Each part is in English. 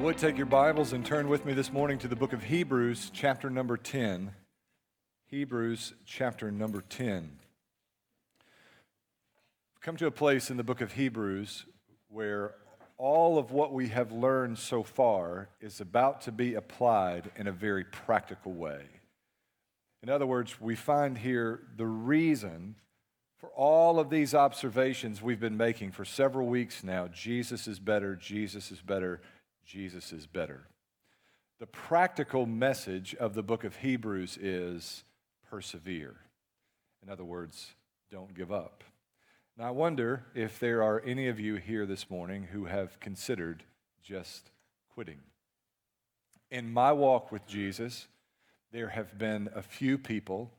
would take your Bibles and turn with me this morning to the book of Hebrews, chapter number 10. Hebrews, chapter number 10. We've come to a place in the book of Hebrews where all of what we have learned so far is about to be applied in a very practical way. In other words, we find here the reason for all of these observations we've been making for several weeks now Jesus is better, Jesus is better, Jesus is better. The practical message of the book of Hebrews is persevere. In other words, don't give up. Now, I wonder if there are any of you here this morning who have considered just quitting. In my walk with Jesus, there have been a few people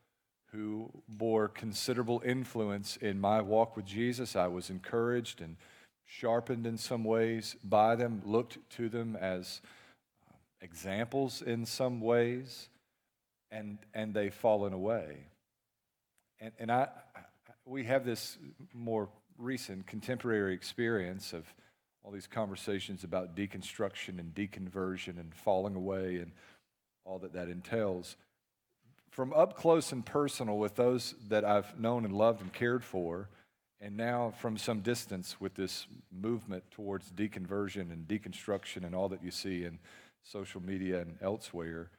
who bore considerable influence in my walk with Jesus. I was encouraged and sharpened in some ways by them, looked to them as uh, examples in some ways, and, and they've fallen away. And, and I, we have this more recent contemporary experience of all these conversations about deconstruction and deconversion and falling away and all that that entails. From up close and personal with those that I've known and loved and cared for, and now, from some distance, with this movement towards deconversion and deconstruction and all that you see in social media and elsewhere,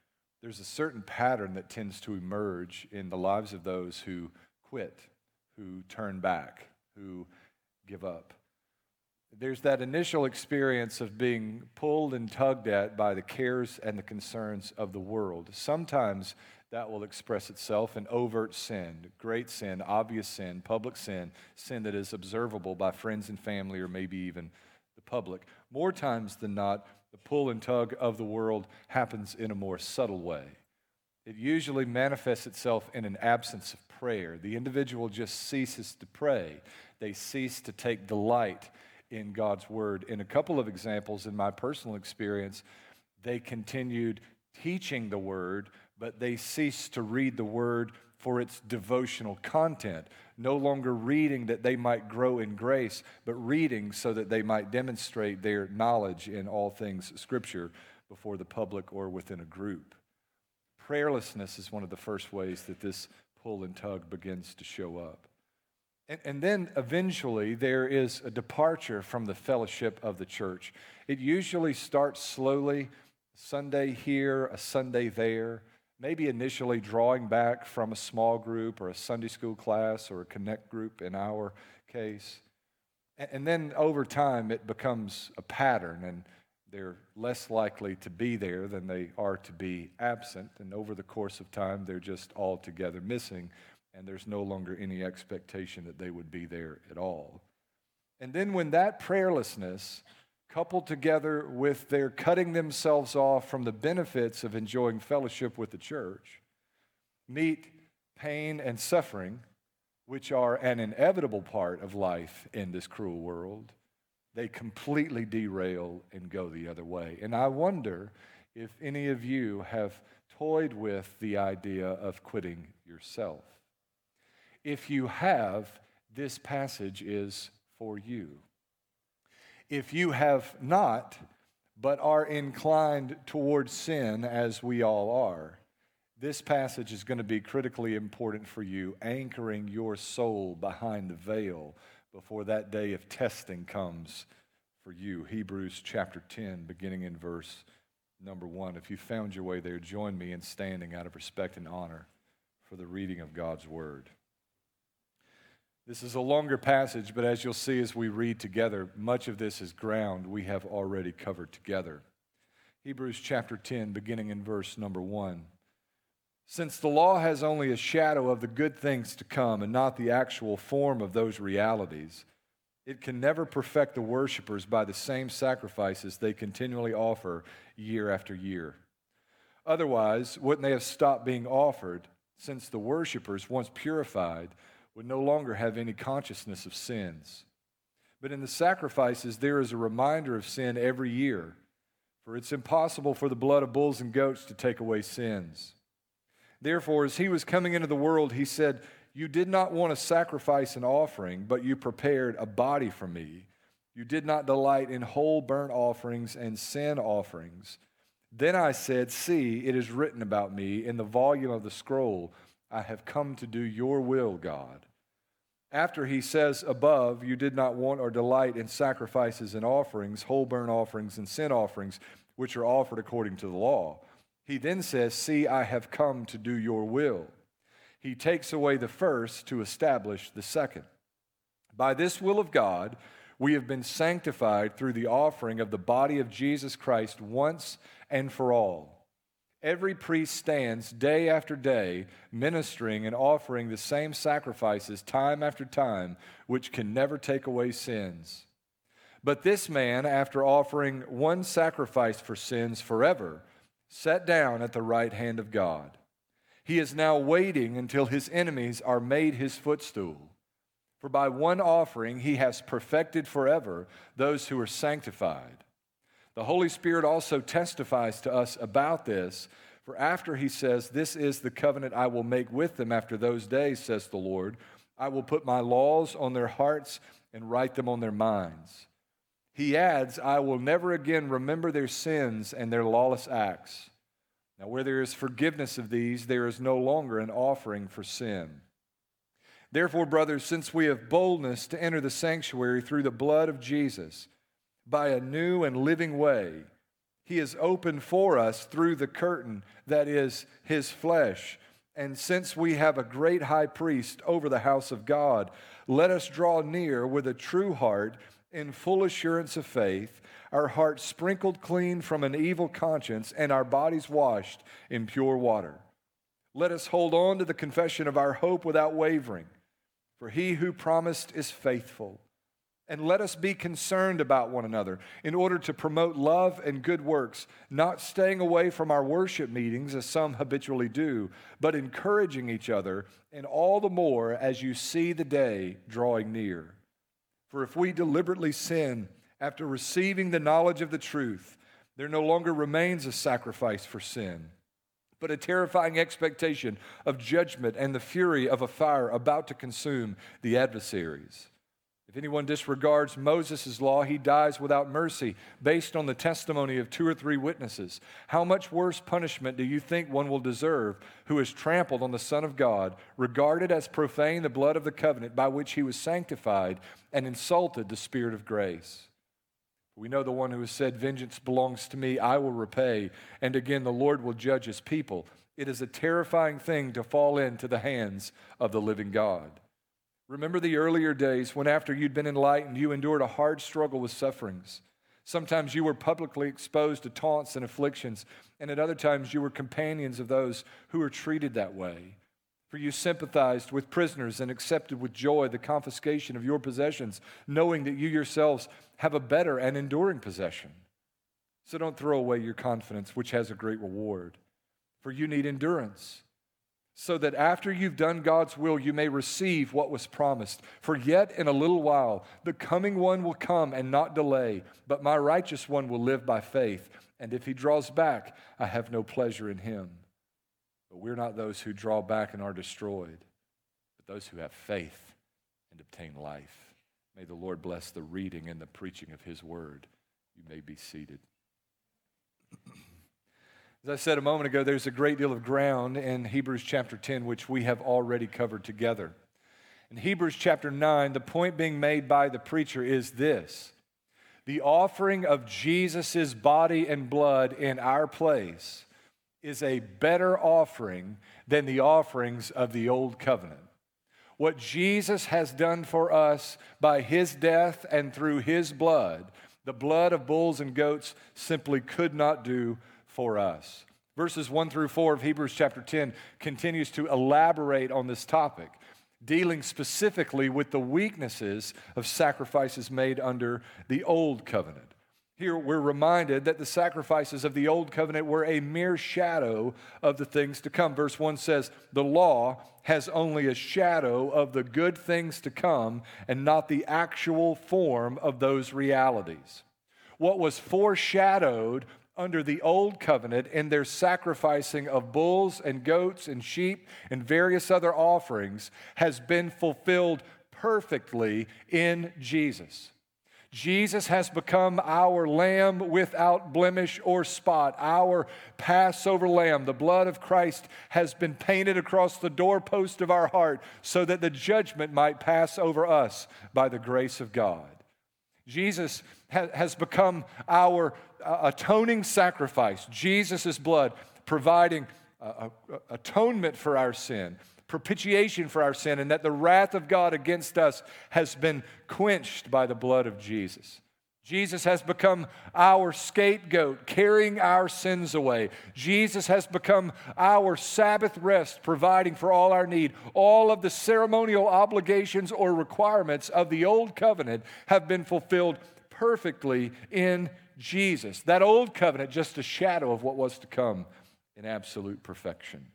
there's a certain pattern that tends to emerge in the lives of those who quit, who turn back, who give up. There's that initial experience of being pulled and tugged at by the cares and the concerns of the world. Sometimes that will express itself in overt sin, great sin, obvious sin, public sin, sin that is observable by friends and family or maybe even the public. More times than not, the pull and tug of the world happens in a more subtle way. It usually manifests itself in an absence of prayer. The individual just ceases to pray, they cease to take delight in God's word. In a couple of examples, in my personal experience, they continued teaching the word but they cease to read the word for its devotional content, no longer reading that they might grow in grace, but reading so that they might demonstrate their knowledge in all things Scripture before the public or within a group. Prayerlessness is one of the first ways that this pull and tug begins to show up. And, then eventually there is a departure from the fellowship of the church. It usually starts slowly, Sunday here, a Sunday there maybe initially drawing back from a small group or a Sunday school class or a connect group in our case. And then over time, it becomes a pattern, and they're less likely to be there than they are to be absent. And over the course of time, they're just altogether missing, and there's no longer any expectation that they would be there at all. And then when that prayerlessness coupled together with their cutting themselves off from the benefits of enjoying fellowship with the church, meet pain and suffering, which are an inevitable part of life in this cruel world, they completely derail and go the other way. And I wonder if any of you have toyed with the idea of quitting yourself. If you have, this passage is for you. If you have not, but are inclined towards sin, as we all are, this passage is going to be critically important for you, anchoring your soul behind the veil before that day of testing comes for you. Hebrews chapter 10, beginning in verse number 1. If you found your way there, join me in standing out of respect and honor for the reading of God's word. This is a longer passage, but as you'll see as we read together, much of this is ground we have already covered together. Hebrews chapter 10, beginning in verse number 1. Since the law has only a shadow of the good things to come and not the actual form of those realities, it can never perfect the worshipers by the same sacrifices they continually offer year after year. Otherwise, wouldn't they have stopped being offered, since the worshipers, once purified, would no longer have any consciousness of sins. But in the sacrifices, there is a reminder of sin every year, for it's impossible for the blood of bulls and goats to take away sins. Therefore, as he was coming into the world, he said, You did not want to sacrifice an offering, but you prepared a body for me. You did not delight in whole burnt offerings and sin offerings. Then I said, See, it is written about me in the volume of the scroll. I have come to do your will, God. After he says above, You did not want or delight in sacrifices and offerings, whole burnt offerings and sin offerings, which are offered according to the law. He then says, See, I have come to do your will. He takes away the first to establish the second. By this will of God, we have been sanctified through the offering of the body of Jesus Christ once and for all. Every priest stands day after day ministering and offering the same sacrifices time after time, which can never take away sins. But this man, after offering one sacrifice for sins forever, sat down at the right hand of God. He is now waiting until his enemies are made his footstool. For by one offering he has perfected forever those who are sanctified. The Holy Spirit also testifies to us about this. For after he says, This is the covenant I will make with them after those days, says the Lord, I will put my laws on their hearts and write them on their minds. He adds, I will never again remember their sins and their lawless acts. Now, where there is forgiveness of these, there is no longer an offering for sin. Therefore, brothers, since we have boldness to enter the sanctuary through the blood of Jesus, by a new and living way, he is opened for us through the curtain that is his flesh. And since we have a great high priest over the house of God, let us draw near with a true heart in full assurance of faith, our hearts sprinkled clean from an evil conscience, and our bodies washed in pure water. Let us hold on to the confession of our hope without wavering. For he who promised is faithful. And let us be concerned about one another in order to promote love and good works, not staying away from our worship meetings as some habitually do, but encouraging each other, and all the more as you see the day drawing near. For if we deliberately sin after receiving the knowledge of the truth, there no longer remains a sacrifice for sin but a terrifying expectation of judgment and the fury of a fire about to consume the adversaries. If anyone disregards Moses' law, he dies without mercy, based on the testimony of two or three witnesses. How much worse punishment do you think one will deserve who has trampled on the Son of God, regarded as profane the blood of the covenant by which he was sanctified, and insulted the Spirit of grace? We know the one who has said, Vengeance belongs to me, I will repay. And again, the Lord will judge his people. It is a terrifying thing to fall into the hands of the living God. Remember the earlier days when, after you'd been enlightened, you endured a hard struggle with sufferings. Sometimes you were publicly exposed to taunts and afflictions, and at other times you were companions of those who were treated that way. For you sympathized with prisoners and accepted with joy the confiscation of your possessions, knowing that you yourselves have a better and enduring possession. So don't throw away your confidence, which has a great reward. For you need endurance, so that after you've done God's will, you may receive what was promised. For yet in a little while, the coming one will come and not delay, but my righteous one will live by faith. And if he draws back, I have no pleasure in him. But we're not those who draw back and are destroyed, but those who have faith and obtain life. May the Lord bless the reading and the preaching of his word. You may be seated. As I said a moment ago, there's a great deal of ground in Hebrews chapter 10, which we have already covered together. In Hebrews chapter 9, the point being made by the preacher is this the offering of Jesus' body and blood in our place is a better offering than the offerings of the old covenant. What Jesus has done for us by his death and through his blood, the blood of bulls and goats simply could not do for us. Verses 1 through 4 of Hebrews chapter 10 continues to elaborate on this topic, dealing specifically with the weaknesses of sacrifices made under the old covenant. Here we're reminded that the sacrifices of the old covenant were a mere shadow of the things to come. Verse 1 says, The law has only a shadow of the good things to come and not the actual form of those realities. What was foreshadowed under the old covenant in their sacrificing of bulls and goats and sheep and various other offerings has been fulfilled perfectly in Jesus. Jesus has become our lamb without blemish or spot, our Passover lamb. The blood of Christ has been painted across the doorpost of our heart so that the judgment might pass over us by the grace of God. Jesus has become our atoning sacrifice, Jesus' blood providing uh, uh, uh, atonement for our sin propitiation for our sin, and that the wrath of God against us has been quenched by the blood of Jesus. Jesus has become our scapegoat, carrying our sins away. Jesus has become our Sabbath rest, providing for all our need. All of the ceremonial obligations or requirements of the old covenant have been fulfilled perfectly in Jesus. That old covenant, just a shadow of what was to come in absolute perfection.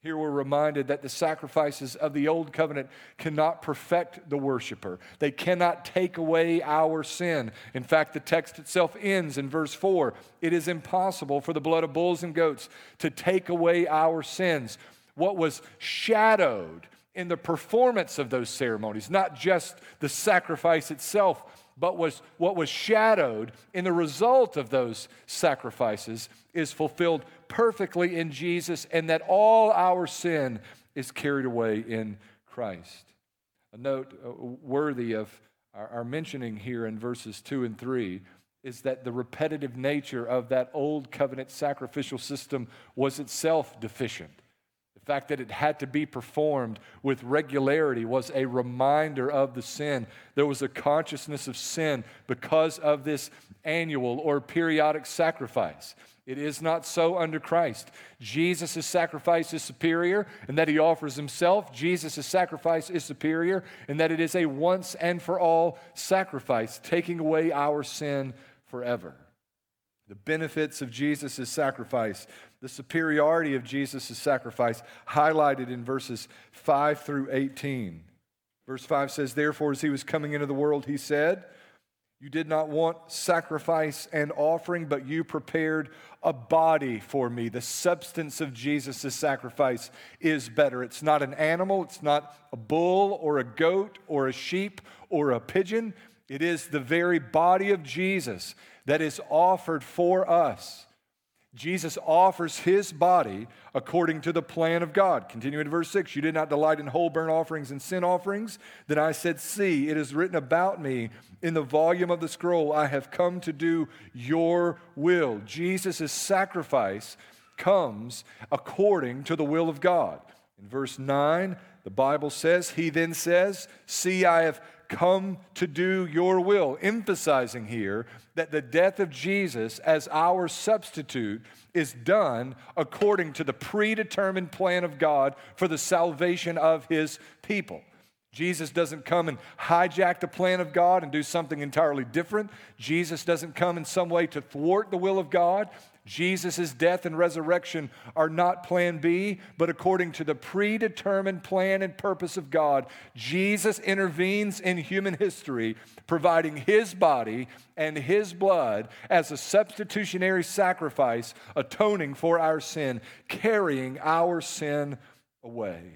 Here we're reminded that the sacrifices of the old covenant cannot perfect the worshiper. They cannot take away our sin. In fact, the text itself ends in verse 4 It is impossible for the blood of bulls and goats to take away our sins. What was shadowed in the performance of those ceremonies, not just the sacrifice itself, but was what was shadowed in the result of those sacrifices is fulfilled perfectly in Jesus, and that all our sin is carried away in Christ. A note uh, worthy of our, our mentioning here in verses 2 and 3 is that the repetitive nature of that old covenant sacrificial system was itself deficient fact that it had to be performed with regularity was a reminder of the sin. There was a consciousness of sin because of this annual or periodic sacrifice. It is not so under Christ. Jesus' sacrifice is superior in that he offers himself. Jesus' sacrifice is superior in that it is a once and for all sacrifice, taking away our sin forever. The benefits of Jesus' sacrifice the superiority of Jesus' sacrifice highlighted in verses 5 through 18. Verse 5 says, Therefore, as he was coming into the world, he said, You did not want sacrifice and offering, but you prepared a body for me. The substance of Jesus' sacrifice is better. It's not an animal, it's not a bull or a goat or a sheep or a pigeon. It is the very body of Jesus that is offered for us. Jesus offers his body according to the plan of God. Continuing to verse 6 You did not delight in whole burnt offerings and sin offerings. Then I said, See, it is written about me in the volume of the scroll. I have come to do your will. Jesus' sacrifice comes according to the will of God. In verse 9, the Bible says, He then says, See, I have come to do your will, emphasizing here that the death of Jesus as our substitute is done according to the predetermined plan of God for the salvation of his people. Jesus doesn't come and hijack the plan of God and do something entirely different. Jesus doesn't come in some way to thwart the will of God. Jesus' death and resurrection are not plan B, but according to the predetermined plan and purpose of God, Jesus intervenes in human history, providing his body and his blood as a substitutionary sacrifice, atoning for our sin, carrying our sin away.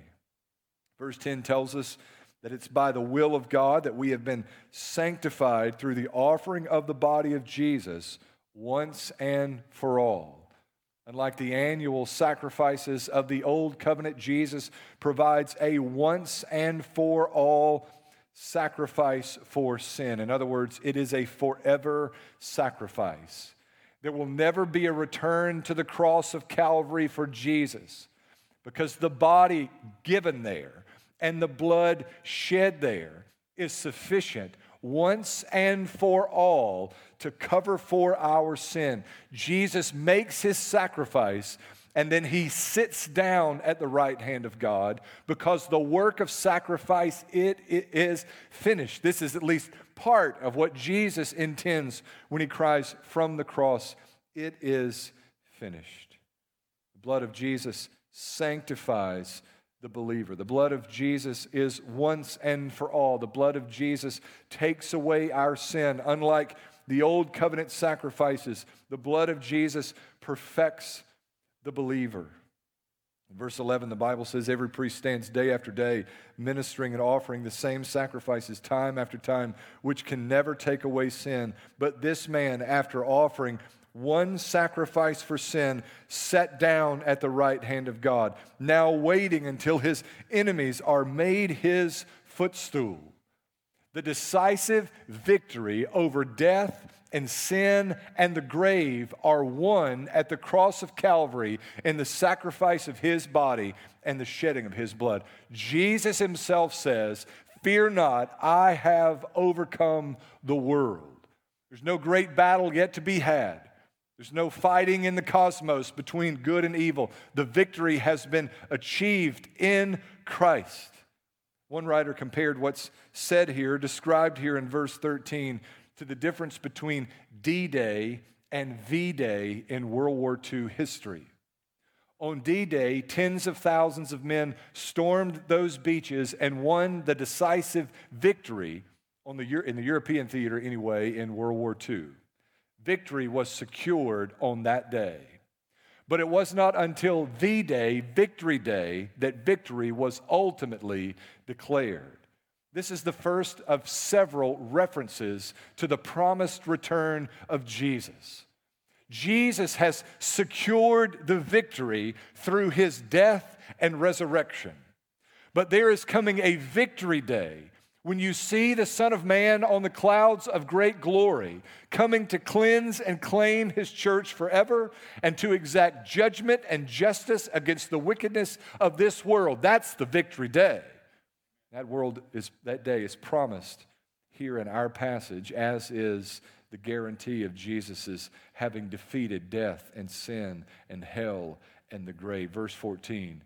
Verse 10 tells us that it's by the will of God that we have been sanctified through the offering of the body of Jesus once and for all. Unlike the annual sacrifices of the old covenant, Jesus provides a once and for all sacrifice for sin. In other words, it is a forever sacrifice. There will never be a return to the cross of Calvary for Jesus because the body given there and the blood shed there is sufficient once and for all to cover for our sin. Jesus makes his sacrifice and then he sits down at the right hand of God because the work of sacrifice it, it is finished. This is at least part of what Jesus intends when he cries from the cross, it is finished. The blood of Jesus sanctifies the believer. The blood of Jesus is once and for all. The blood of Jesus takes away our sin. Unlike the old covenant sacrifices, the blood of Jesus perfects the believer. Verse 11, the Bible says, Every priest stands day after day, ministering and offering the same sacrifices time after time, which can never take away sin. But this man, after offering one sacrifice for sin, sat down at the right hand of God, now waiting until his enemies are made his footstool. The decisive victory over death and sin and the grave are won at the cross of Calvary in the sacrifice of his body and the shedding of his blood. Jesus himself says, Fear not, I have overcome the world. There's no great battle yet to be had. There's no fighting in the cosmos between good and evil. The victory has been achieved in Christ. One writer compared what's said here, described here in verse 13, to the difference between D Day and V Day in World War II history. On D Day, tens of thousands of men stormed those beaches and won the decisive victory on the, in the European theater, anyway, in World War II. Victory was secured on that day. But it was not until the day, Victory Day, that victory was ultimately declared. This is the first of several references to the promised return of Jesus. Jesus has secured the victory through his death and resurrection. But there is coming a victory day when you see the Son of Man on the clouds of great glory, coming to cleanse and claim his church forever and to exact judgment and justice against the wickedness of this world. That's the victory day. That world is that day is promised here in our passage, as is the guarantee of Jesus' having defeated death and sin and hell and the grave. Verse 14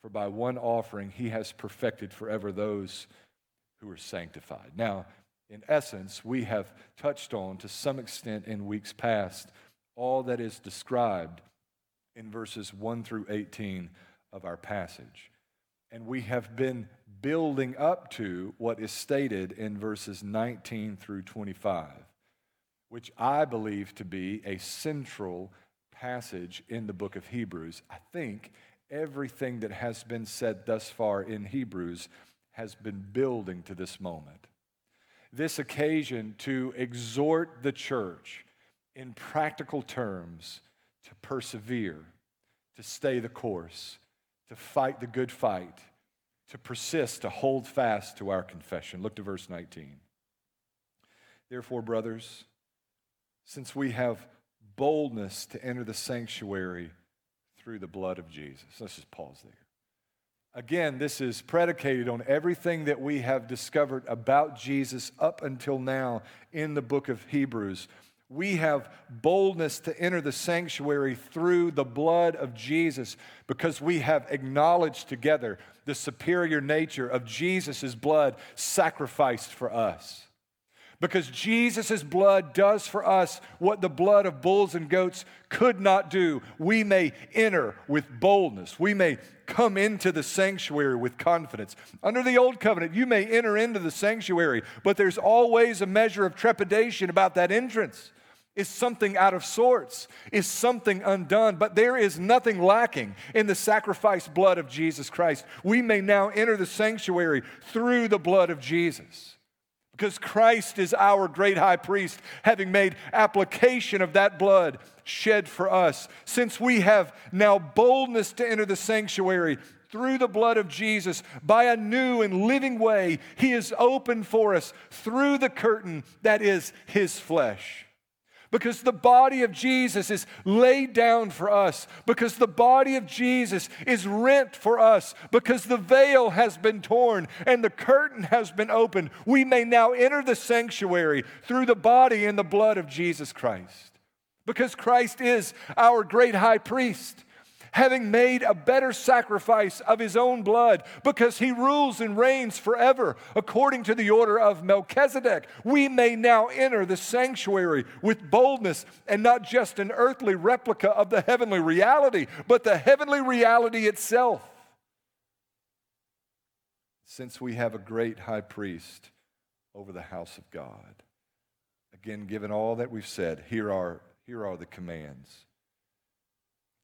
For by one offering he has perfected forever those who are sanctified. Now, in essence, we have touched on to some extent in weeks past all that is described in verses 1 through 18 of our passage. And we have been building up to what is stated in verses 19 through 25, which I believe to be a central passage in the book of Hebrews. I think everything that has been said thus far in Hebrews has been building to this moment. This occasion to exhort the church in practical terms to persevere, to stay the course, to fight the good fight, to persist, to hold fast to our confession. Look to verse 19. Therefore, brothers, since we have boldness to enter the sanctuary through the blood of Jesus, let's just pause there. Again, this is predicated on everything that we have discovered about Jesus up until now in the book of Hebrews. We have boldness to enter the sanctuary through the blood of Jesus because we have acknowledged together the superior nature of Jesus' blood sacrificed for us. Because Jesus' blood does for us what the blood of bulls and goats could not do. We may enter with boldness. We may come into the sanctuary with confidence. Under the old covenant, you may enter into the sanctuary, but there's always a measure of trepidation about that entrance. Is something out of sorts? Is something undone? But there is nothing lacking in the sacrificed blood of Jesus Christ. We may now enter the sanctuary through the blood of Jesus because Christ is our great high priest, having made application of that blood shed for us. Since we have now boldness to enter the sanctuary through the blood of Jesus by a new and living way, He is open for us through the curtain that is His flesh because the body of Jesus is laid down for us, because the body of Jesus is rent for us, because the veil has been torn and the curtain has been opened. We may now enter the sanctuary through the body and the blood of Jesus Christ, because Christ is our great high priest having made a better sacrifice of his own blood, because he rules and reigns forever according to the order of Melchizedek. We may now enter the sanctuary with boldness and not just an earthly replica of the heavenly reality, but the heavenly reality itself. Since we have a great high priest over the house of God. Again, given all that we've said, here are, here are the commands.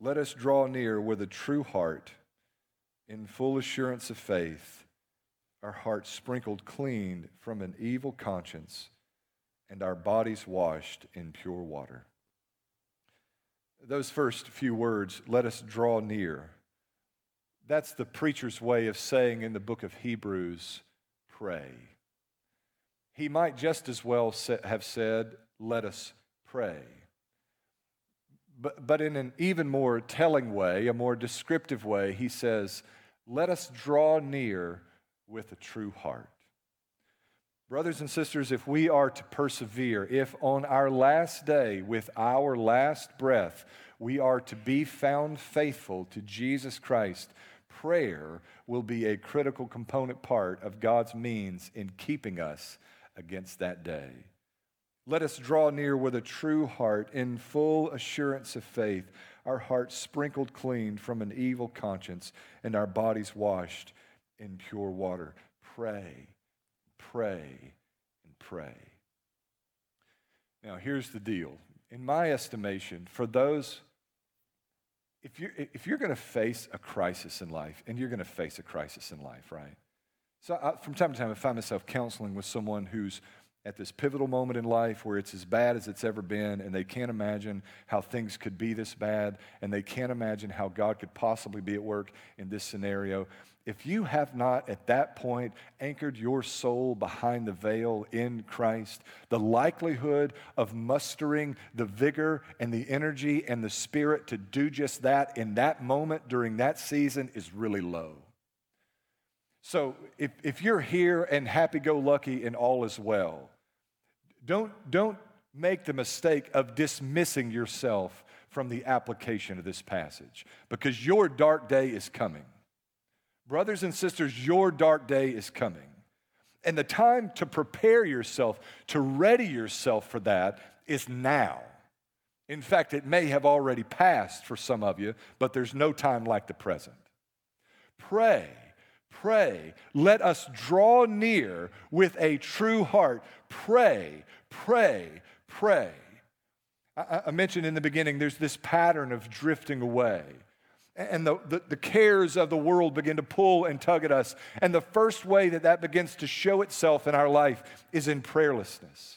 Let us draw near with a true heart in full assurance of faith, our hearts sprinkled clean from an evil conscience, and our bodies washed in pure water. Those first few words, let us draw near. That's the preacher's way of saying in the book of Hebrews, pray. He might just as well have said, let us pray. But, but in an even more telling way, a more descriptive way, he says, let us draw near with a true heart. Brothers and sisters, if we are to persevere, if on our last day, with our last breath, we are to be found faithful to Jesus Christ, prayer will be a critical component part of God's means in keeping us against that day. Let us draw near with a true heart in full assurance of faith, our hearts sprinkled clean from an evil conscience, and our bodies washed in pure water. Pray, pray, and pray. Now, here's the deal. In my estimation, for those, if you're, if you're going to face a crisis in life, and you're going to face a crisis in life, right? So, I, from time to time, I find myself counseling with someone who's at this pivotal moment in life where it's as bad as it's ever been, and they can't imagine how things could be this bad, and they can't imagine how God could possibly be at work in this scenario. If you have not at that point anchored your soul behind the veil in Christ, the likelihood of mustering the vigor and the energy and the spirit to do just that in that moment during that season is really low. So if, if you're here and happy go lucky and all is well, don't, don't make the mistake of dismissing yourself from the application of this passage because your dark day is coming. Brothers and sisters, your dark day is coming. And the time to prepare yourself, to ready yourself for that, is now. In fact, it may have already passed for some of you, but there's no time like the present. Pray Pray. Let us draw near with a true heart. Pray, pray, pray. I, I mentioned in the beginning there's this pattern of drifting away. And the, the, the, cares of the world begin to pull and tug at us. And the first way that that begins to show itself in our life is in prayerlessness.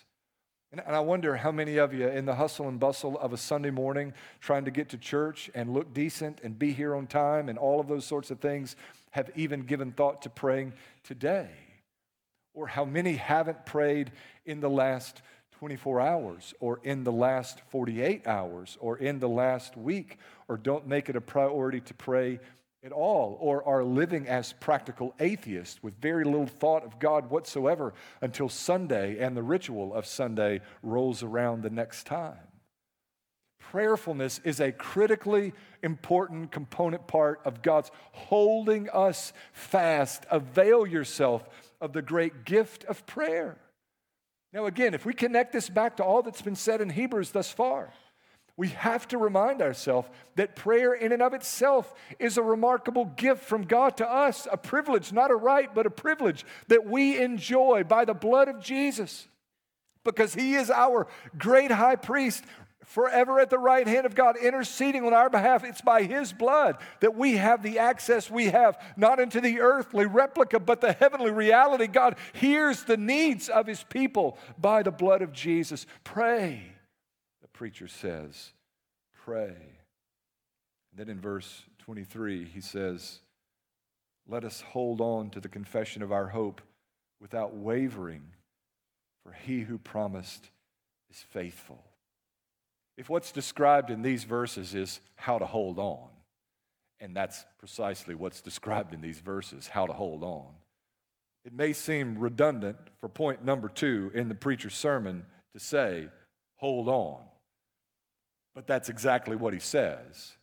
And, and I wonder how many of you, in the hustle and bustle of a Sunday morning, trying to get to church and look decent and be here on time and all of those sorts of things, have even given thought to praying today, or how many haven't prayed in the last 24 hours, or in the last 48 hours, or in the last week, or don't make it a priority to pray at all, or are living as practical atheists with very little thought of God whatsoever until Sunday and the ritual of Sunday rolls around the next time prayerfulness is a critically important component part of God's holding us fast. Avail yourself of the great gift of prayer. Now, again, if we connect this back to all that's been said in Hebrews thus far, we have to remind ourselves that prayer in and of itself is a remarkable gift from God to us, a privilege, not a right, but a privilege that we enjoy by the blood of Jesus because he is our great high priest forever at the right hand of God, interceding on our behalf. It's by His blood that we have the access we have, not into the earthly replica, but the heavenly reality. God hears the needs of His people by the blood of Jesus. Pray, the preacher says, pray. And then in verse 23, he says, Let us hold on to the confession of our hope without wavering, for He who promised is faithful. If what's described in these verses is how to hold on, and that's precisely what's described in these verses how to hold on, it may seem redundant for point number two in the preacher's sermon to say, hold on. But that's exactly what he says,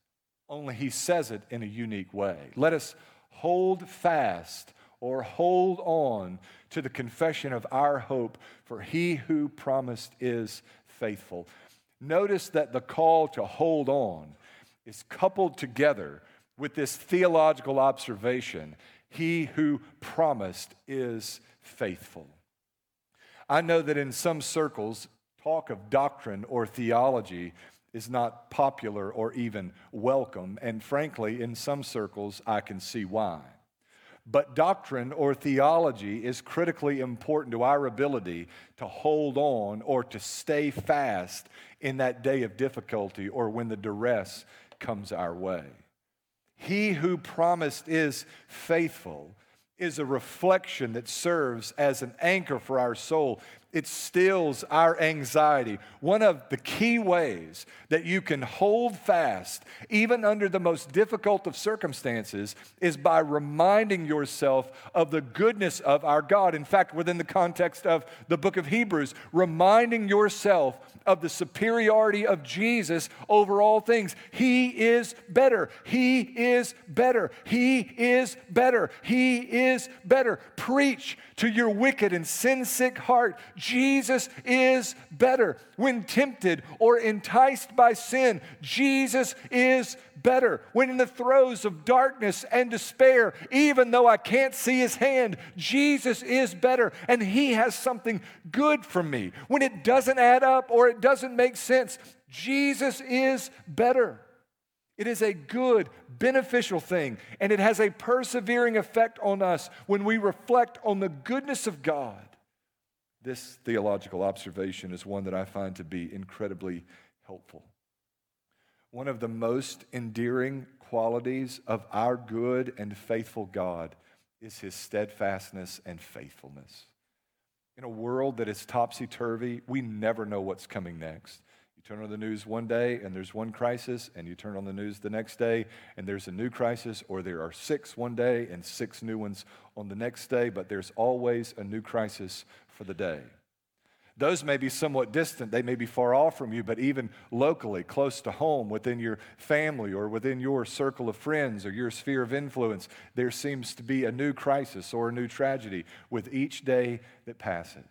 only he says it in a unique way. Let us hold fast or hold on to the confession of our hope, for he who promised is faithful. Notice that the call to hold on is coupled together with this theological observation He who promised is faithful. I know that in some circles, talk of doctrine or theology is not popular or even welcome. And frankly, in some circles, I can see why. But doctrine or theology is critically important to our ability to hold on or to stay fast in that day of difficulty or when the duress comes our way. He who promised is faithful is a reflection that serves as an anchor for our soul it stills our anxiety. One of the key ways that you can hold fast, even under the most difficult of circumstances, is by reminding yourself of the goodness of our God. In fact, within the context of the book of Hebrews, reminding yourself of the superiority of Jesus over all things. He is better. He is better. He is better. He is better. Preach to your wicked and sin sick heart Jesus is better. When tempted or enticed by sin, Jesus is better. When in the throes of darkness and despair, even though I can't see his hand, Jesus is better and he has something good for me. When it doesn't add up or it doesn't make sense, Jesus is better. It is a good, beneficial thing, and it has a persevering effect on us when we reflect on the goodness of God this theological observation is one that I find to be incredibly helpful. One of the most endearing qualities of our good and faithful God is his steadfastness and faithfulness. In a world that is topsy turvy, we never know what's coming next. You turn on the news one day and there's one crisis, and you turn on the news the next day and there's a new crisis, or there are six one day and six new ones on the next day, but there's always a new crisis for the day. Those may be somewhat distant, they may be far off from you, but even locally, close to home, within your family or within your circle of friends or your sphere of influence, there seems to be a new crisis or a new tragedy with each day that passes.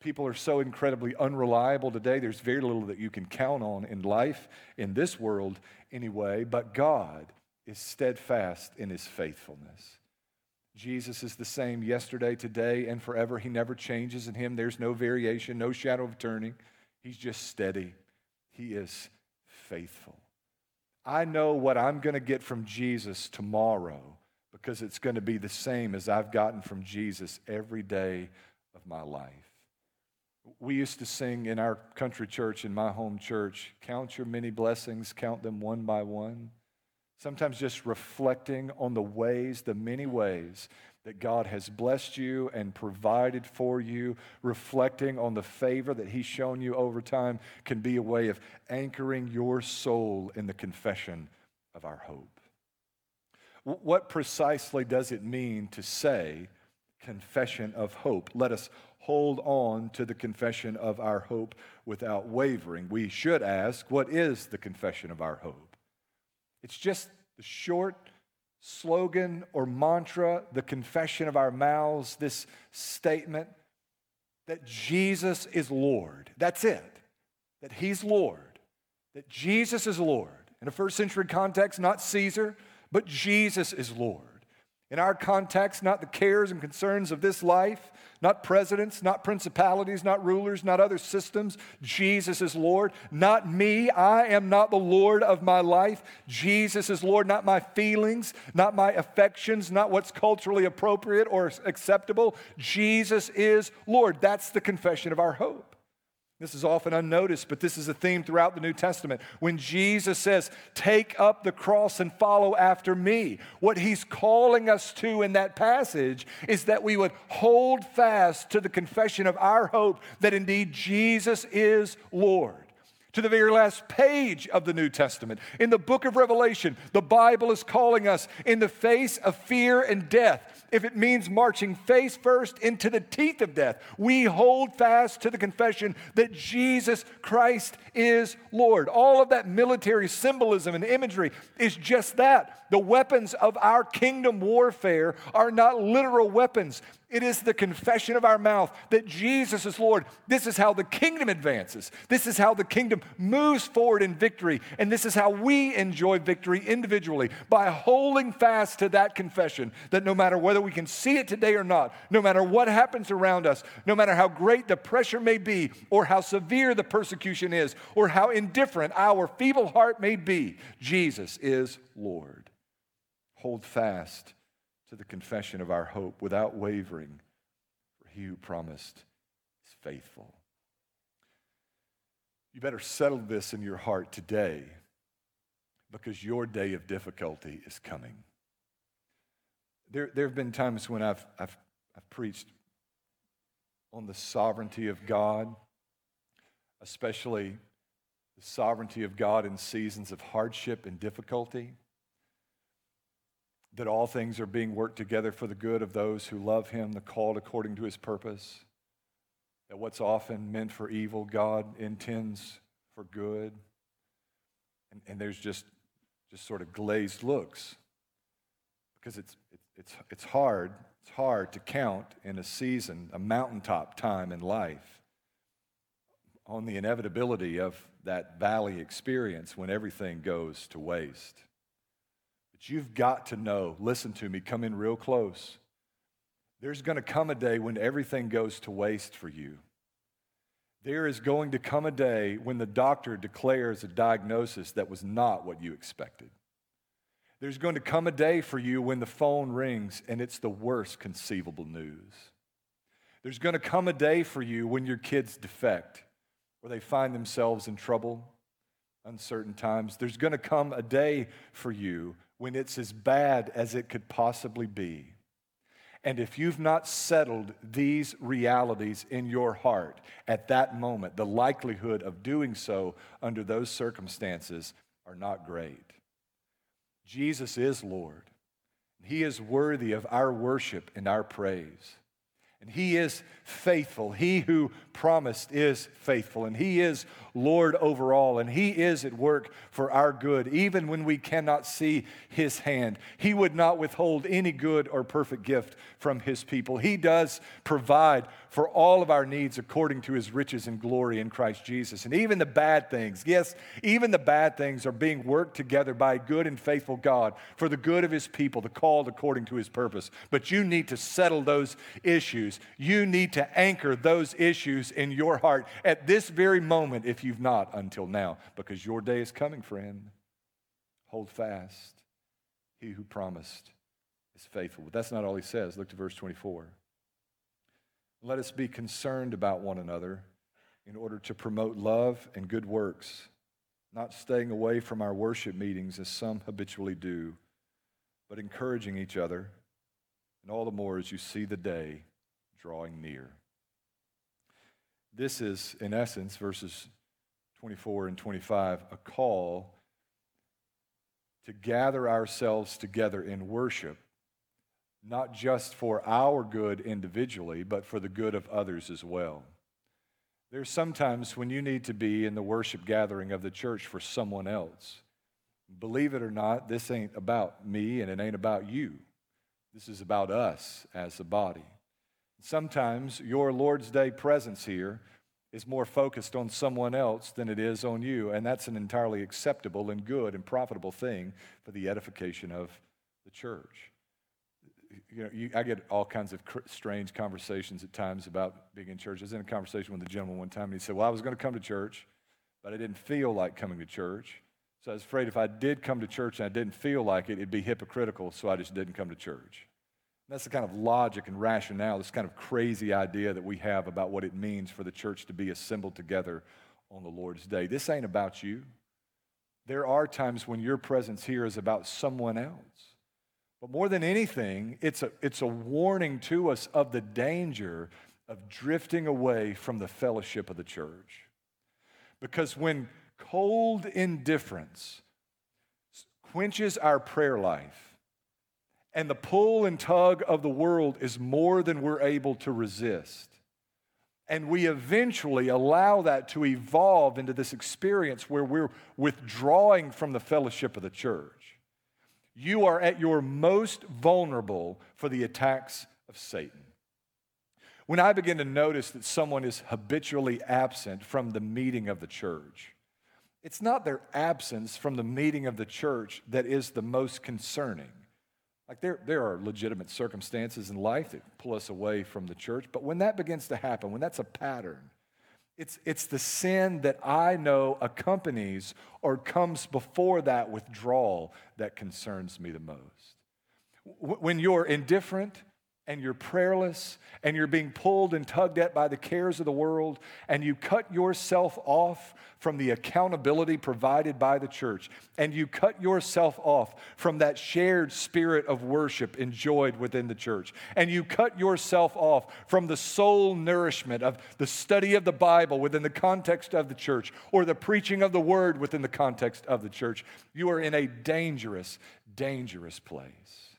People are so incredibly unreliable today, there's very little that you can count on in life, in this world anyway, but God is steadfast in his faithfulness. Jesus is the same yesterday, today, and forever. He never changes. In him, there's no variation, no shadow of turning. He's just steady. He is faithful. I know what I'm going to get from Jesus tomorrow because it's going to be the same as I've gotten from Jesus every day of my life. We used to sing in our country church, in my home church, count your many blessings, count them one by one. Sometimes just reflecting on the ways, the many ways that God has blessed you and provided for you, reflecting on the favor that He's shown you over time, can be a way of anchoring your soul in the confession of our hope. What precisely does it mean to say confession of hope? Let us hold on to the confession of our hope without wavering. We should ask, what is the confession of our hope? It's just the short slogan or mantra, the confession of our mouths, this statement that Jesus is Lord. That's it. That He's Lord. That Jesus is Lord. In a first century context, not Caesar, but Jesus is Lord. In our context, not the cares and concerns of this life, not presidents, not principalities, not rulers, not other systems. Jesus is Lord. Not me. I am not the Lord of my life. Jesus is Lord. Not my feelings, not my affections, not what's culturally appropriate or acceptable. Jesus is Lord. That's the confession of our hope. This is often unnoticed, but this is a theme throughout the New Testament. When Jesus says, Take up the cross and follow after me, what he's calling us to in that passage is that we would hold fast to the confession of our hope that indeed Jesus is Lord to the very last page of the New Testament. In the book of Revelation, the Bible is calling us in the face of fear and death. If it means marching face first into the teeth of death, we hold fast to the confession that Jesus Christ is Lord. All of that military symbolism and imagery is just that. The weapons of our kingdom warfare are not literal weapons. It is the confession of our mouth that Jesus is Lord. This is how the kingdom advances. This is how the kingdom moves forward in victory. And this is how we enjoy victory individually by holding fast to that confession that no matter whether we can see it today or not, no matter what happens around us, no matter how great the pressure may be, or how severe the persecution is, or how indifferent our feeble heart may be, Jesus is Lord. Hold fast to the confession of our hope without wavering, for he who promised is faithful. You better settle this in your heart today because your day of difficulty is coming. There, there have been times when I've, I've, I've preached on the sovereignty of God, especially the sovereignty of God in seasons of hardship and difficulty, that all things are being worked together for the good of those who love Him, the called according to His purpose, that what's often meant for evil, God intends for good. And, and there's just just sort of glazed looks because it's, it's, it's hard. It's hard to count in a season, a mountaintop time in life, on the inevitability of that valley experience when everything goes to waste. But you've got to know, listen to me, come in real close. There's going to come a day when everything goes to waste for you. There is going to come a day when the doctor declares a diagnosis that was not what you expected. There's going to come a day for you when the phone rings and it's the worst conceivable news. There's going to come a day for you when your kids defect or they find themselves in trouble, uncertain times. There's going to come a day for you when it's as bad as it could possibly be. And if you've not settled these realities in your heart at that moment, the likelihood of doing so under those circumstances are not great. Jesus is Lord. He is worthy of our worship and our praise. And He is faithful. He who promised is faithful. And He is Lord over all. And He is at work for our good, even when we cannot see His hand. He would not withhold any good or perfect gift from His people. He does provide for all of our needs according to His riches and glory in Christ Jesus. And even the bad things, yes, even the bad things are being worked together by a good and faithful God for the good of His people, the called according to His purpose. But you need to settle those issues. You need to anchor those issues in your heart at this very moment if you've not until now, because your day is coming, friend. Hold fast. He who promised is faithful. But that's not all he says. Look to verse 24. Let us be concerned about one another in order to promote love and good works, not staying away from our worship meetings as some habitually do, but encouraging each other, and all the more as you see the day drawing near. This is, in essence, verses 24 and 25, a call to gather ourselves together in worship, not just for our good individually, but for the good of others as well. There's sometimes when you need to be in the worship gathering of the church for someone else. Believe it or not, this ain't about me and it ain't about you. This is about us as a body. Sometimes your Lord's Day presence here is more focused on someone else than it is on you, and that's an entirely acceptable and good and profitable thing for the edification of the church. You know, you, I get all kinds of strange conversations at times about being in church. I was in a conversation with a gentleman one time, and he said, Well, I was going to come to church, but I didn't feel like coming to church. So I was afraid if I did come to church and I didn't feel like it, it'd be hypocritical, so I just didn't come to church. That's the kind of logic and rationale, this kind of crazy idea that we have about what it means for the church to be assembled together on the Lord's day. This ain't about you. There are times when your presence here is about someone else. But more than anything, it's a, it's a warning to us of the danger of drifting away from the fellowship of the church. Because when cold indifference quenches our prayer life, and the pull and tug of the world is more than we're able to resist. And we eventually allow that to evolve into this experience where we're withdrawing from the fellowship of the church. You are at your most vulnerable for the attacks of Satan. When I begin to notice that someone is habitually absent from the meeting of the church, it's not their absence from the meeting of the church that is the most concerning. Like there, there are legitimate circumstances in life that pull us away from the church, but when that begins to happen, when that's a pattern, it's, it's the sin that I know accompanies or comes before that withdrawal that concerns me the most. When you're indifferent and you're prayerless and you're being pulled and tugged at by the cares of the world and you cut yourself off from the accountability provided by the church and you cut yourself off from that shared spirit of worship enjoyed within the church and you cut yourself off from the soul nourishment of the study of the Bible within the context of the church or the preaching of the word within the context of the church, you are in a dangerous, dangerous place.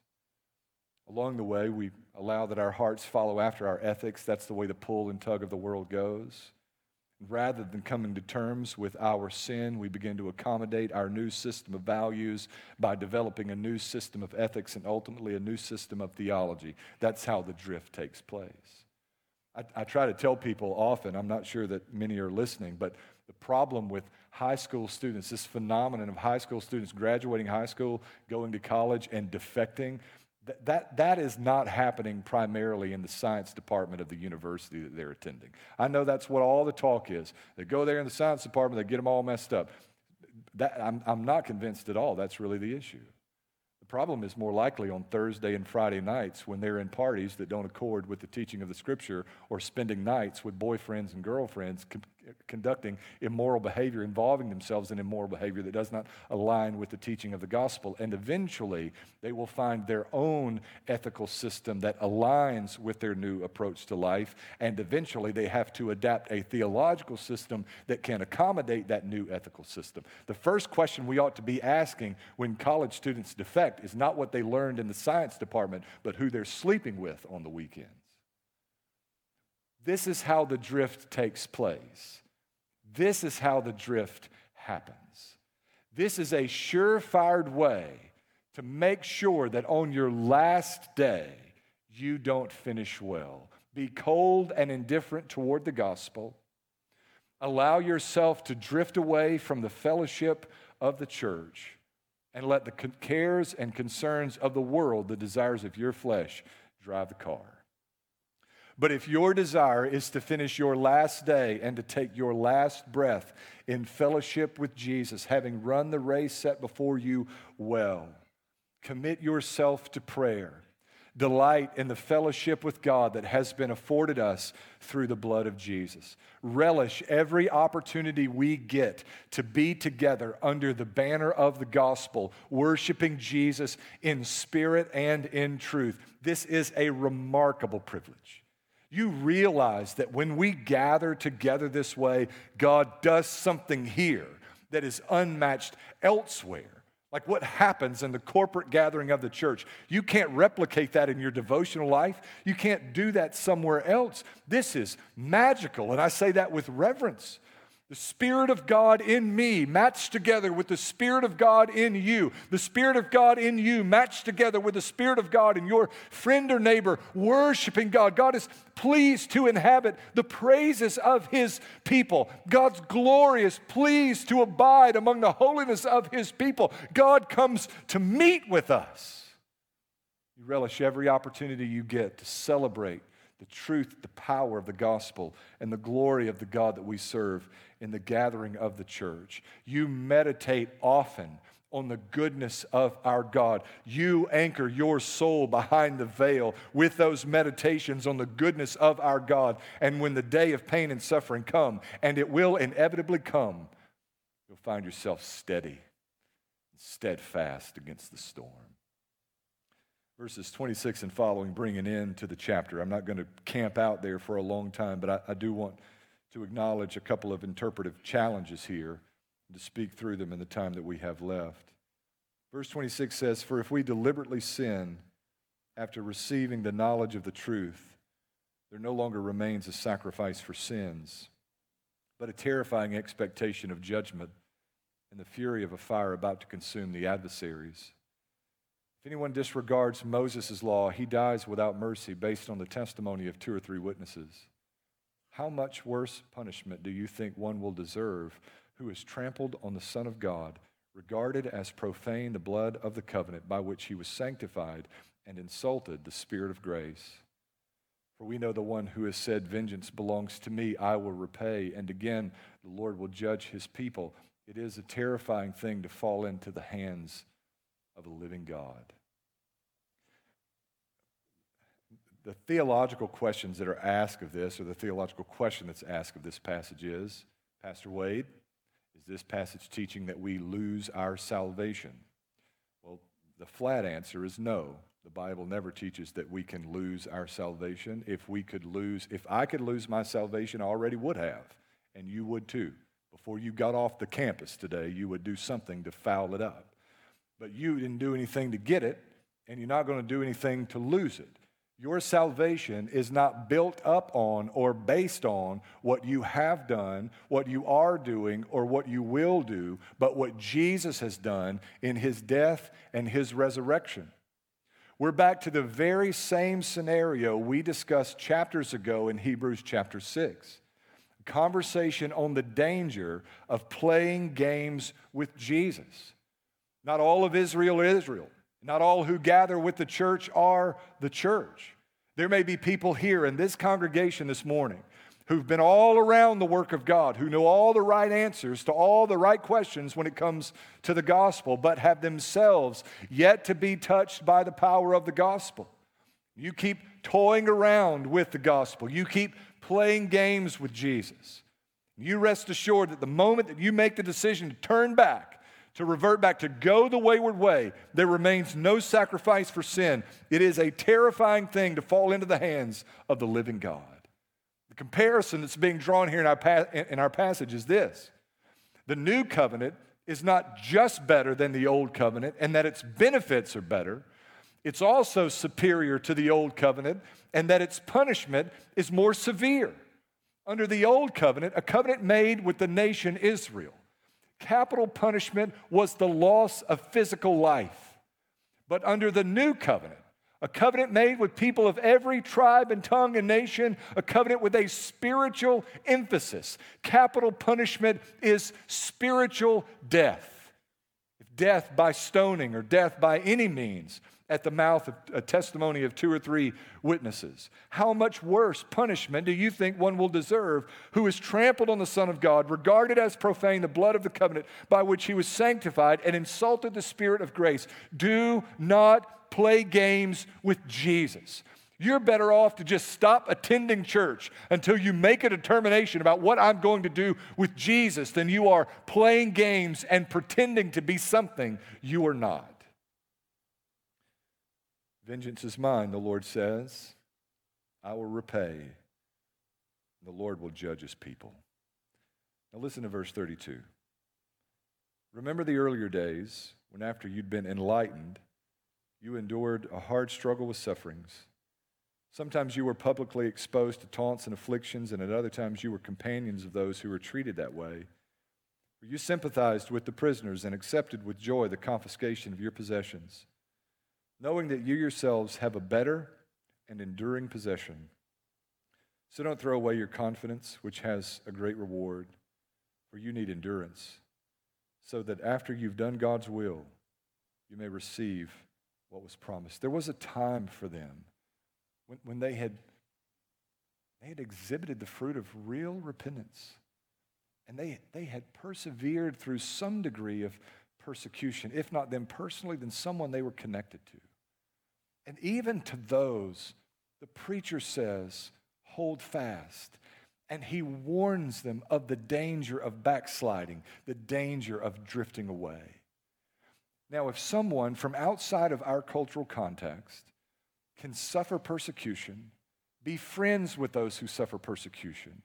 Along the way, we allow that our hearts follow after our ethics. That's the way the pull and tug of the world goes. Rather than coming to terms with our sin, we begin to accommodate our new system of values by developing a new system of ethics and ultimately a new system of theology. That's how the drift takes place. I, I try to tell people often, I'm not sure that many are listening, but the problem with high school students, this phenomenon of high school students graduating high school, going to college, and defecting, that, that, is not happening primarily in the science department of the university that they're attending. I know that's what all the talk is. They go there in the science department, they get them all messed up. That, I'm, I'm not convinced at all that's really the issue. The problem is more likely on Thursday and Friday nights when they're in parties that don't accord with the teaching of the scripture or spending nights with boyfriends and girlfriends conducting immoral behavior, involving themselves in immoral behavior that does not align with the teaching of the gospel. And eventually, they will find their own ethical system that aligns with their new approach to life. And eventually, they have to adapt a theological system that can accommodate that new ethical system. The first question we ought to be asking when college students defect is not what they learned in the science department, but who they're sleeping with on the weekends. This is how the drift takes place. This is how the drift happens. This is a surefire way to make sure that on your last day, you don't finish well. Be cold and indifferent toward the gospel. Allow yourself to drift away from the fellowship of the church and let the cares and concerns of the world, the desires of your flesh, drive the car. But if your desire is to finish your last day and to take your last breath in fellowship with Jesus, having run the race set before you well, commit yourself to prayer. Delight in the fellowship with God that has been afforded us through the blood of Jesus. Relish every opportunity we get to be together under the banner of the gospel, worshiping Jesus in spirit and in truth. This is a remarkable privilege you realize that when we gather together this way, God does something here that is unmatched elsewhere. Like what happens in the corporate gathering of the church. You can't replicate that in your devotional life. You can't do that somewhere else. This is magical, and I say that with reverence. The Spirit of God in me matched together with the Spirit of God in you. The Spirit of God in you matched together with the Spirit of God in your friend or neighbor, worshiping God. God is pleased to inhabit the praises of His people. God's glory is pleased to abide among the holiness of His people. God comes to meet with us. You relish every opportunity you get to celebrate the truth, the power of the gospel, and the glory of the God that we serve in the gathering of the church. You meditate often on the goodness of our God. You anchor your soul behind the veil with those meditations on the goodness of our God. And when the day of pain and suffering come, and it will inevitably come, you'll find yourself steady and steadfast against the storm. Verses 26 and following bring an end to the chapter. I'm not going to camp out there for a long time, but I, I do want to acknowledge a couple of interpretive challenges here to speak through them in the time that we have left. Verse 26 says, For if we deliberately sin after receiving the knowledge of the truth, there no longer remains a sacrifice for sins, but a terrifying expectation of judgment and the fury of a fire about to consume the adversaries. If anyone disregards Moses' law, he dies without mercy based on the testimony of two or three witnesses. How much worse punishment do you think one will deserve who has trampled on the Son of God, regarded as profane the blood of the covenant by which he was sanctified and insulted the Spirit of grace. For we know the one who has said, Vengeance belongs to me, I will repay. And again, the Lord will judge his people. It is a terrifying thing to fall into the hands of a living God. The theological questions that are asked of this, or the theological question that's asked of this passage is Pastor Wade, is this passage teaching that we lose our salvation? Well, the flat answer is no. The Bible never teaches that we can lose our salvation. If we could lose, if I could lose my salvation, I already would have, and you would too. Before you got off the campus today, you would do something to foul it up. But you didn't do anything to get it, and you're not going to do anything to lose it. Your salvation is not built up on or based on what you have done, what you are doing, or what you will do, but what Jesus has done in his death and his resurrection. We're back to the very same scenario we discussed chapters ago in Hebrews chapter 6. A conversation on the danger of playing games with Jesus. Not all of Israel is Israel. Not all who gather with the church are the church. There may be people here in this congregation this morning who've been all around the work of God, who know all the right answers to all the right questions when it comes to the gospel, but have themselves yet to be touched by the power of the gospel. You keep toying around with the gospel, you keep playing games with Jesus. You rest assured that the moment that you make the decision to turn back, to revert back, to go the wayward way, there remains no sacrifice for sin. It is a terrifying thing to fall into the hands of the living God. The comparison that's being drawn here in our, in our passage is this the new covenant is not just better than the old covenant and that its benefits are better, it's also superior to the old covenant and that its punishment is more severe. Under the old covenant, a covenant made with the nation Israel, capital punishment was the loss of physical life. But under the new covenant, a covenant made with people of every tribe and tongue and nation, a covenant with a spiritual emphasis. Capital punishment is spiritual death. If death by stoning or death by any means at the mouth of a testimony of two or three witnesses. How much worse punishment do you think one will deserve who has trampled on the Son of God, regarded as profane the blood of the covenant by which he was sanctified, and insulted the Spirit of grace? Do not play games with Jesus. You're better off to just stop attending church until you make a determination about what I'm going to do with Jesus than you are playing games and pretending to be something you are not. Vengeance is mine, the Lord says. I will repay. The Lord will judge his people. Now listen to verse 32. Remember the earlier days when, after you'd been enlightened, you endured a hard struggle with sufferings. Sometimes you were publicly exposed to taunts and afflictions, and at other times you were companions of those who were treated that way. You sympathized with the prisoners and accepted with joy the confiscation of your possessions knowing that you yourselves have a better and enduring possession. So don't throw away your confidence, which has a great reward, for you need endurance, so that after you've done God's will, you may receive what was promised. There was a time for them when, when they, had, they had exhibited the fruit of real repentance. And they, they had persevered through some degree of persecution, if not them personally, then someone they were connected to. And even to those, the preacher says, hold fast. And he warns them of the danger of backsliding, the danger of drifting away. Now, if someone from outside of our cultural context can suffer persecution, be friends with those who suffer persecution,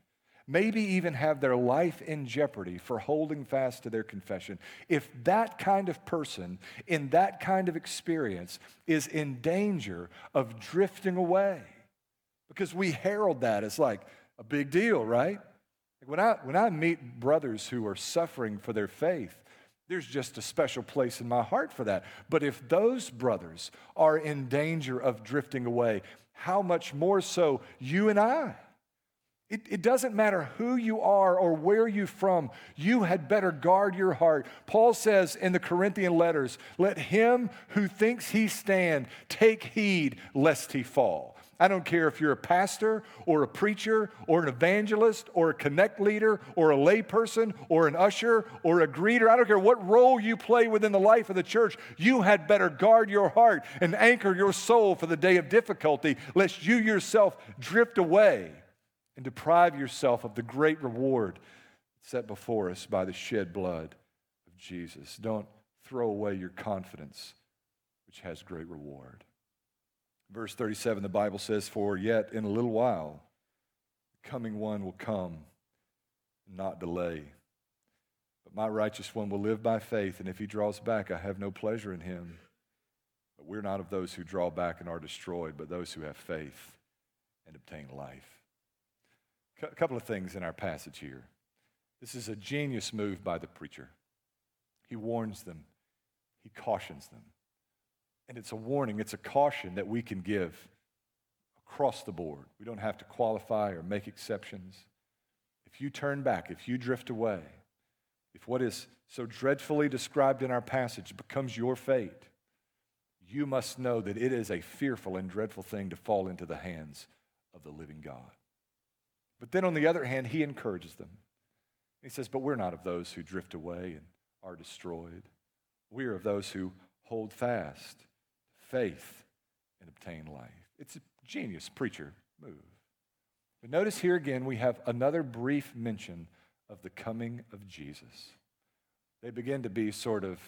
maybe even have their life in jeopardy for holding fast to their confession. If that kind of person in that kind of experience is in danger of drifting away, because we herald that as like a big deal, right? When I, when I meet brothers who are suffering for their faith, there's just a special place in my heart for that. But if those brothers are in danger of drifting away, how much more so you and I? It, it, doesn't matter who you are or where you're from, you had better guard your heart. Paul says in the Corinthian letters, let him who thinks he stand take heed lest he fall. I don't care if you're a pastor or a preacher or an evangelist or a connect leader or a layperson or an usher or a greeter. I don't care what role you play within the life of the church. You had better guard your heart and anchor your soul for the day of difficulty, lest you yourself drift away and deprive yourself of the great reward set before us by the shed blood of Jesus. Don't throw away your confidence, which has great reward. Verse 37, the Bible says, For yet in a little while, the coming one will come and not delay. But my righteous one will live by faith, and if he draws back, I have no pleasure in him. But we're not of those who draw back and are destroyed, but those who have faith and obtain life. A couple of things in our passage here. This is a genius move by the preacher. He warns them, he cautions them. And it's a warning, it's a caution that we can give across the board. We don't have to qualify or make exceptions. If you turn back, if you drift away, if what is so dreadfully described in our passage becomes your fate, you must know that it is a fearful and dreadful thing to fall into the hands of the living God. But then on the other hand, he encourages them. He says, But we're not of those who drift away and are destroyed. We are of those who hold fast faith and obtain life. It's a genius preacher move. But notice here again, we have another brief mention of the coming of Jesus. They begin to be sort of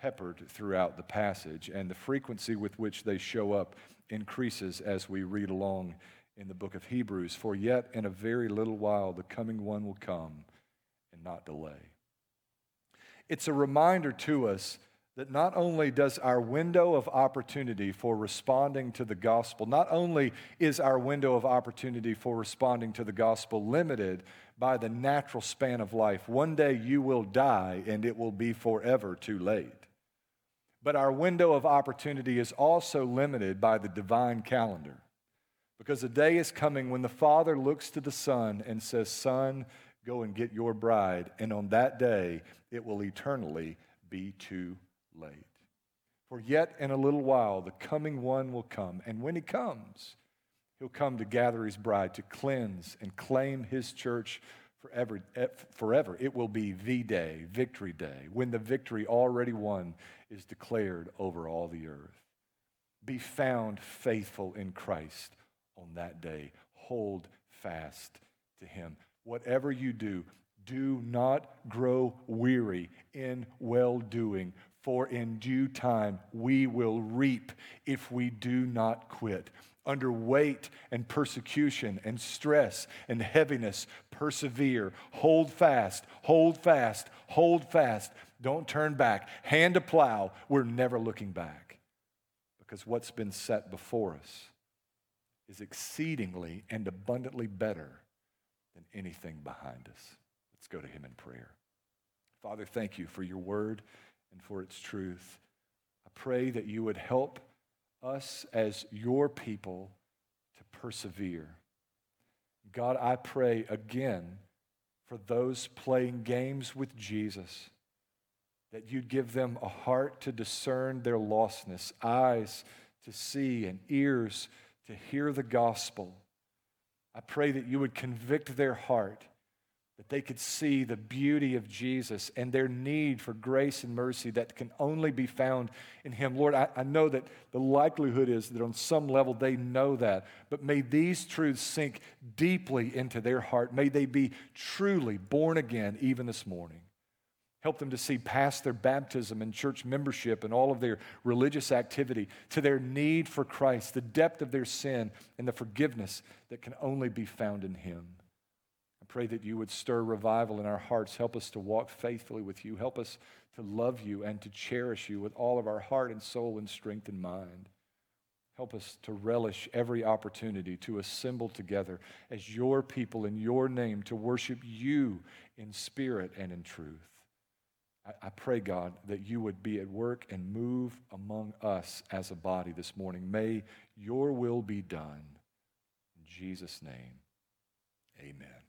peppered throughout the passage, and the frequency with which they show up increases as we read along in the book of Hebrews. For yet in a very little while the coming one will come and not delay. It's a reminder to us that not only does our window of opportunity for responding to the gospel, not only is our window of opportunity for responding to the gospel limited by the natural span of life, one day you will die and it will be forever too late. But our window of opportunity is also limited by the divine calendar. Because a day is coming when the Father looks to the Son and says, Son, go and get your bride. And on that day, it will eternally be too late. For yet in a little while the coming one will come, and when he comes, he'll come to gather his bride, to cleanse and claim his church forever. Eh, forever. It will be V Day, Victory Day, when the victory already won is declared over all the earth. Be found faithful in Christ on that day. Hold fast to him. Whatever you do, do not grow weary in well doing, for in due time we will reap if we do not quit. Under weight and persecution and stress and heaviness, persevere. Hold fast, hold fast, hold fast. Don't turn back. Hand to plow. We're never looking back because what's been set before us is exceedingly and abundantly better than anything behind us. Let's go to Him in prayer. Father, thank you for your word and for its truth. I pray that you would help us as your people to persevere. God, I pray again for those playing games with Jesus that you'd give them a heart to discern their lostness, eyes to see, and ears to hear the gospel. I pray that you would convict their heart that they could see the beauty of Jesus and their need for grace and mercy that can only be found in Him. Lord, I, I, know that the likelihood is that on some level they know that, but may these truths sink deeply into their heart. May they be truly born again even this morning. Help them to see past their baptism and church membership and all of their religious activity to their need for Christ, the depth of their sin, and the forgiveness that can only be found in Him I pray that you would stir revival in our hearts. Help us to walk faithfully with you. Help us to love you and to cherish you with all of our heart and soul and strength and mind. Help us to relish every opportunity to assemble together as your people in your name to worship you in spirit and in truth. I, pray, God, that you would be at work and move among us as a body this morning. May your will be done. In Jesus' name. Amen.